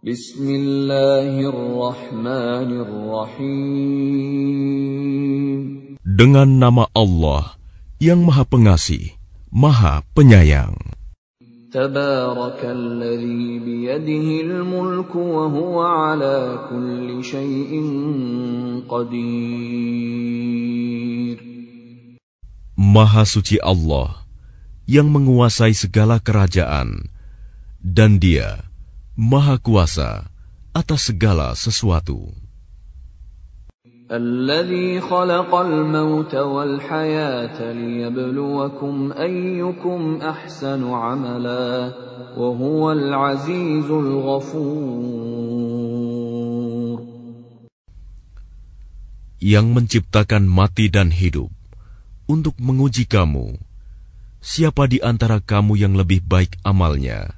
Bismillahirrahmanirrahim. Dengan nama Allah yang Maha Pengasih, Maha Penyayang. Tabarakalladzi biyadihil mulku wa huwa ala kulli syai'in qadir. Maha suci Allah yang menguasai segala kerajaan dan Dia Maha Kuasa atas segala sesuatu. الذي خلق الموت والحياة ليبلوكم أيكم أحسن عملا وهو العزيز الغفور Yang menciptakan mati dan hidup untuk menguji kamu, siapa di antara kamu yang lebih baik amalnya,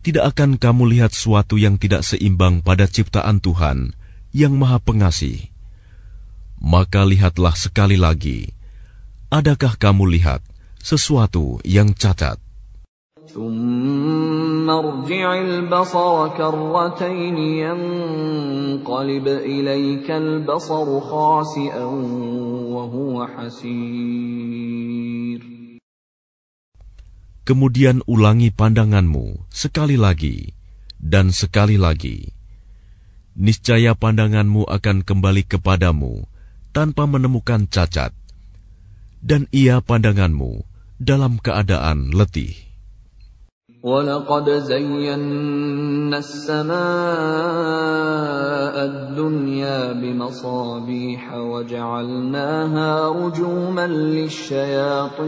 tidak akan kamu lihat suatu yang tidak seimbang pada ciptaan Tuhan yang Maha Pengasih. Maka lihatlah sekali lagi, adakah kamu lihat sesuatu yang cacat? Kemudian ulangi pandanganmu sekali lagi dan sekali lagi. Niscaya pandanganmu akan kembali kepadamu tanpa menemukan cacat, dan ia pandanganmu dalam keadaan letih. ولقد زينا السماء الدنيا بمصابيح وجعلناها رجوما للشياطين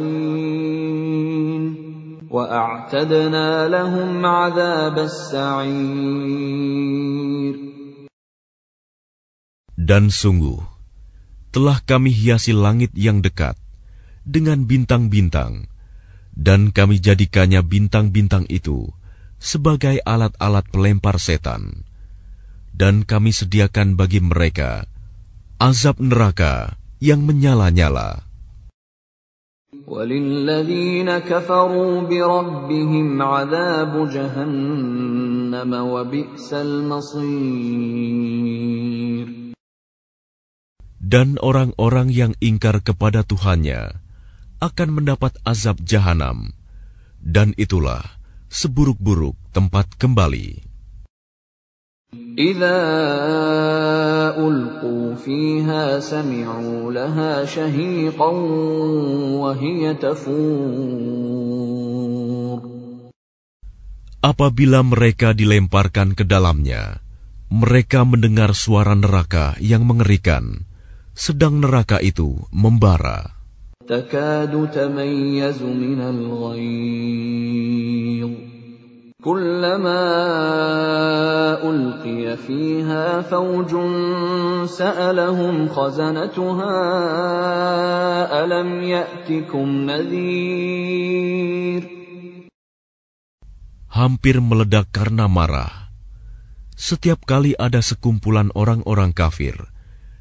وأعتدنا لهم عذاب السعير Dan sungguh, telah kami hiasi langit yang dekat dengan bintang-bintang, dan kami jadikannya bintang-bintang itu sebagai alat-alat pelempar setan. Dan kami sediakan bagi mereka azab neraka yang menyala-nyala. وللذين كفروا بربهم عذاب جهنم وبئس المصير Dan orang-orang yang ingkar kepada Tuhannya akan mendapat azab jahanam, dan itulah seburuk-buruk tempat kembali. إذا ألقوا فيها سمعوا لها شهيقا وهي تفور Apabila mereka dilemparkan ke dalamnya, mereka mendengar suara neraka yang mengerikan, sedang neraka itu membara. تكاد تميز من الغيظ كلما ألقي فيها فوج سألهم خزنتها ألم يأتكم نذير Hampir meledak karena marah. Setiap kali ada sekumpulan orang-orang kafir,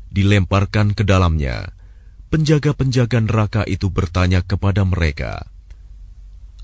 dilemparkan ke dalamnya, penjaga-penjaga neraka itu bertanya kepada mereka,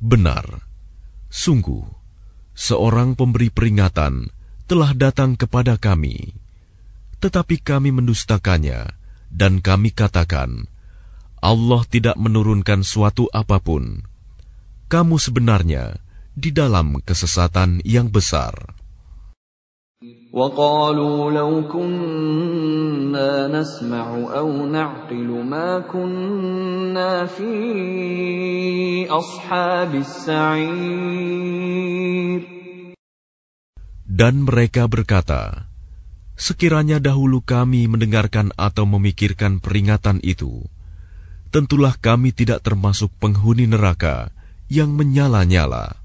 "Benar, sungguh, seorang pemberi peringatan telah datang kepada kami, tetapi kami mendustakannya, dan kami katakan, Allah tidak menurunkan suatu apapun. Kamu sebenarnya di dalam kesesatan yang besar." وقالوا لو كنا نسمع أو نعقل ما كنا في أصحاب السعير Dan mereka berkata, Sekiranya dahulu kami mendengarkan atau memikirkan peringatan itu, tentulah kami tidak termasuk penghuni neraka yang menyala-nyala.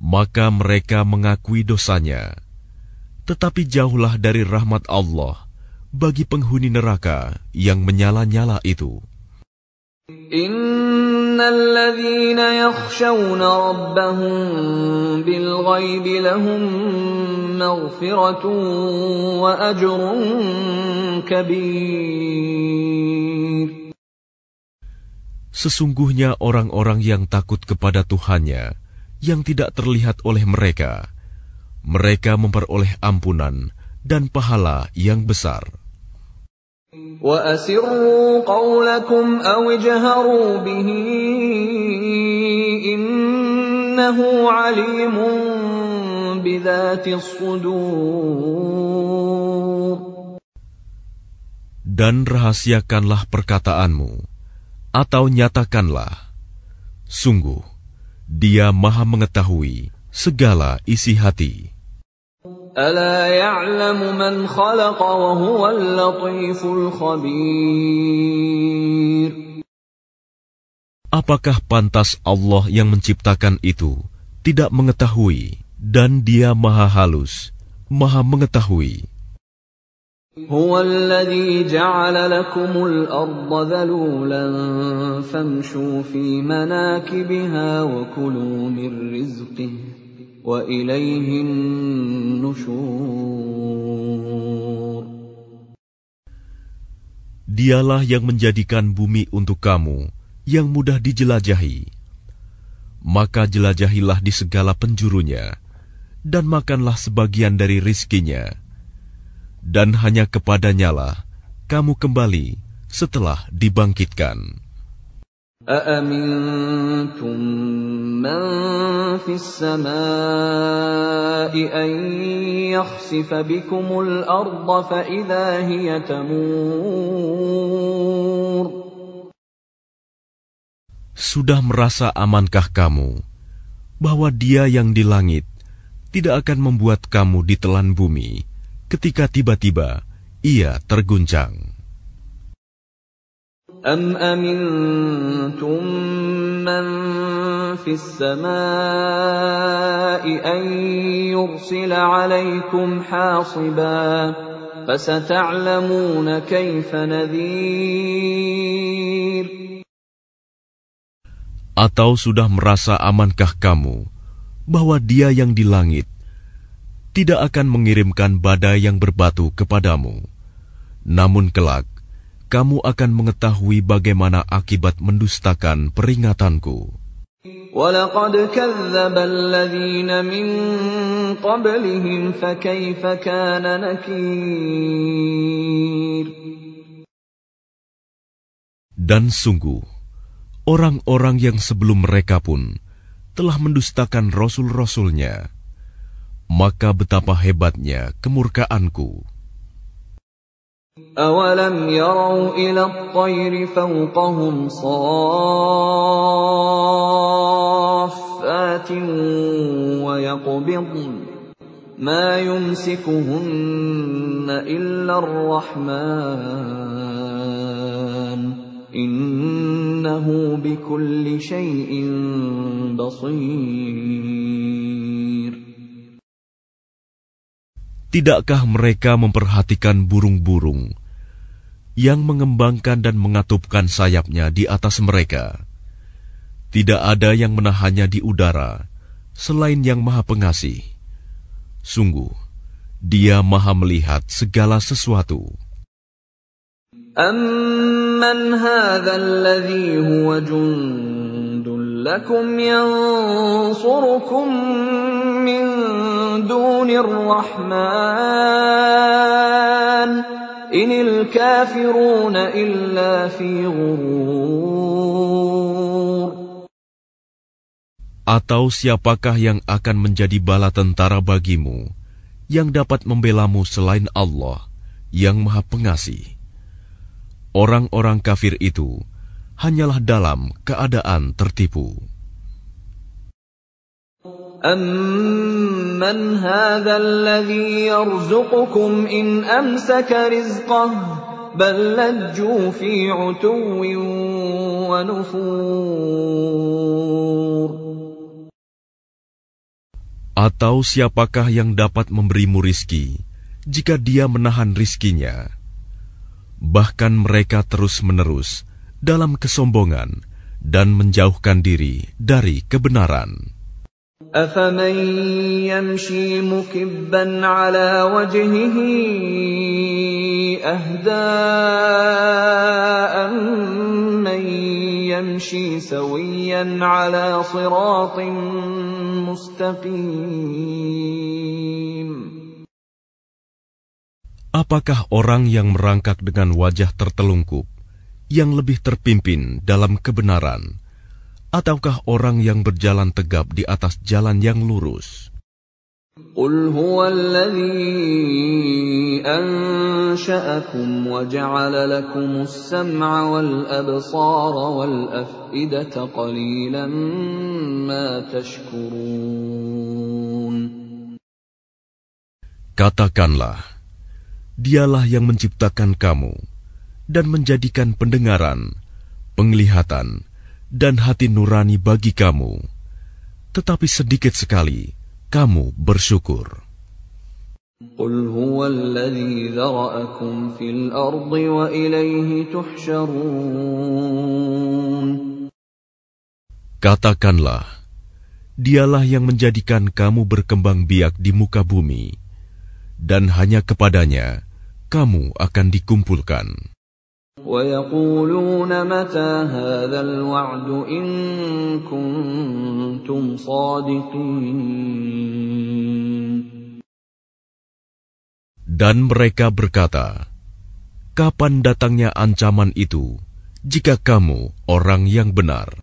Maka mereka mengakui dosanya, tetapi jauhlah dari rahmat Allah bagi penghuni neraka yang menyala-nyala itu. Innalladzina yakhshawna rabbahum bil ghaibi lahum maghfiratun wa ajrun kabir. Sesungguhnya orang-orang yang takut kepada Tuhannya yang tidak terlihat oleh mereka, mereka memperoleh ampunan dan pahala yang besar. وَأَسِرُّوا قَوْلَكُمْ أَوْ اجْهَرُوا بِهِ إِنَّهُ عَلِيمٌ بِذَاتِ الصُّدُورِ Dan rahasiakanlah perkataanmu, atau nyatakanlah, sungguh, dia maha mengetahui segala isi hati. ألا يعلم من خلق وهو اللطيف الخبير Apakah pantas Allah yang menciptakan itu tidak mengetahui dan dia maha halus, maha mengetahui. هو الذي جعل لكم الأرض ذلولا فامشوا في مناكبها وكلوا من رزقه Dialah yang menjadikan bumi untuk kamu yang mudah dijelajahi. Maka jelajahilah di segala penjurunya, dan makanlah sebagian dari rizkinya. Dan hanya kepadanyalah kamu kembali setelah dibangkitkan. أأمنتم من في السماء أن يخسف بكم الأرض فإذا هي تمور Sudah merasa amankah kamu bahwa dia yang di langit tidak akan membuat kamu ditelan bumi ketika tiba-tiba ia terguncang? أم أمنتم من في السماء أن يرسل عليكم حاصبا فستعلمون كيف نذير Atau sudah merasa amankah kamu bahwa dia yang di langit tidak akan mengirimkan badai yang berbatu kepadamu, namun kelak kamu akan mengetahui bagaimana akibat mendustakan peringatanku. Dan sungguh, orang-orang yang sebelum mereka pun telah mendustakan rasul-rasulnya, maka betapa hebatnya kemurkaanku. أولم يروا إلى الطير فوقهم صافات ويقبضن ما يمسكهن إلا الرحمن Innahu bikulli shay'in basir. Tidakkah mereka memperhatikan burung-burung yang mengembangkan dan mengatupkan sayapnya di atas mereka? Tidak ada yang menahannya di udara selain Yang Maha Pengasih. Sungguh, Dia Maha Melihat segala sesuatu. Amman hadha alladhi huwa jundun lakum yansurukum min دون الرحمن إن الكافرون إلا في غرور Atau siapakah yang akan menjadi bala tentara bagimu yang dapat membelamu selain Allah yang Maha Pengasih? Orang-orang kafir itu hanyalah dalam keadaan tertipu. أَمَّنْ هَٰذَا الَّذِي يَرْزُقُكُمْ إِنْ أَمْسَكَ رِزْقَهُ بَل لَّجُّوا فِي عُتُوٍّ وَنُفُورٍ Atau siapakah yang dapat memberimu rizki jika dia menahan rizkinya? Bahkan mereka terus-menerus dalam kesombongan dan menjauhkan diri dari kebenaran. أَفَمَن يَمْشِي مُكِبًّا عَلَىٰ وَجْهِهِ أَهْدَىٰ أَمَّن يَمْشِي سَوِيًّا عَلَىٰ صِرَاطٍ مُّسْتَقِيمٍ Apakah orang yang merangkak dengan wajah tertelungkup yang lebih terpimpin dalam kebenaran, ataukah orang yang berjalan tegap di atas jalan yang lurus? قل هو الذي أنشأكم وجعل لكم السمع والأبصار والأفئدة قليلا ما تشكرون Katakanlah, dialah yang menciptakan kamu dan menjadikan pendengaran, penglihatan, dan hati nurani bagi kamu. Tetapi sedikit sekali kamu bersyukur. قل هو الذي ذرأكم في الأرض وإليه تحشرون Katakanlah, dialah yang menjadikan kamu berkembang biak di muka bumi, dan hanya kepadanya kamu akan dikumpulkan. ويقولون متى هذا الوعد إن كنتم صادقين Dan mereka berkata, Kapan datangnya ancaman itu, jika kamu orang yang benar?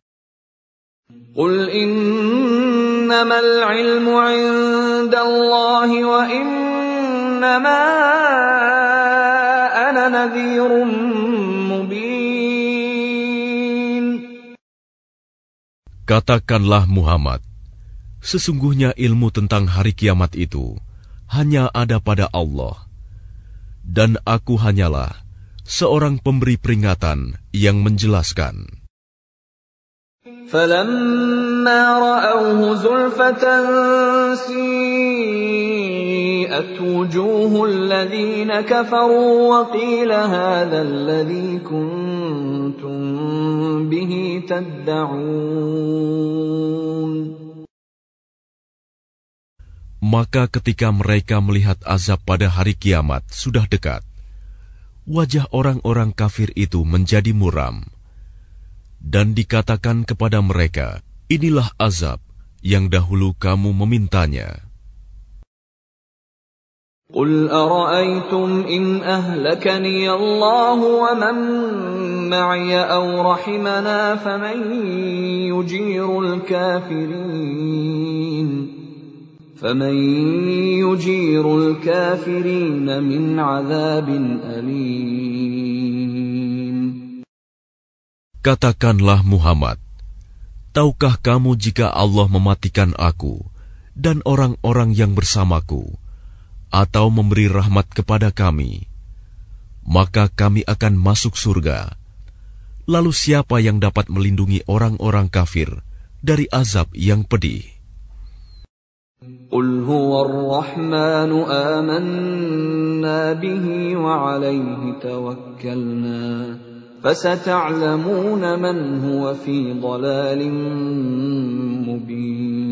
قل إنما العلم عند الله وإنما Katakanlah Muhammad, sesungguhnya ilmu tentang hari kiamat itu hanya ada pada Allah. Dan aku hanyalah seorang pemberi peringatan yang menjelaskan. فلما رأوه زلفة سيئت وجوه الذين كفروا وقيل هذا الذي كنتم به تدعون Maka ketika mereka melihat azab pada hari kiamat sudah dekat, wajah orang-orang kafir itu menjadi muram. Dan dikatakan kepada mereka, inilah azab yang dahulu kamu memintanya. قل أرأيتم إن أهلكني الله ومن معي أو رحمنا فمن يجير الكافرين فمن يجير الكافرين من عذاب أليم Katakanlah Muhammad, tahukah kamu jika Allah mematikan aku dan orang-orang yang bersamaku atau memberi rahmat kepada kami, maka kami akan masuk surga. Lalu siapa yang dapat melindungi orang-orang kafir dari azab yang pedih? Qul huwa rahmanu amanna bihi wa alaihi tawakkalna. فستعلمون من هو في ضلال مبين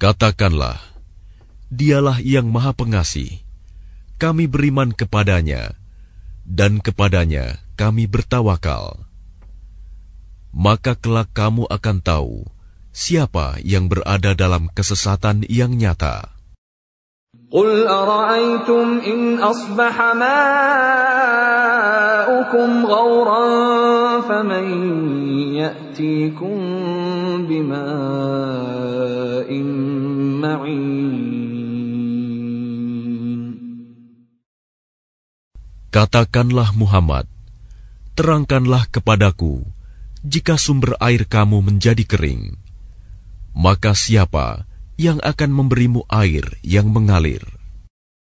Katakanlah, dialah yang maha pengasih. Kami beriman kepadanya, dan kepadanya kami bertawakal. Maka kelak kamu akan tahu siapa yang berada dalam kesesatan yang nyata. قل أرأيتم إن أصبح ماؤكم غورا فمن يأتيكم بماء معين Katakanlah Muhammad, terangkanlah kepadaku jika sumber air kamu menjadi kering, maka siapa yang akan memberimu air yang mengalir.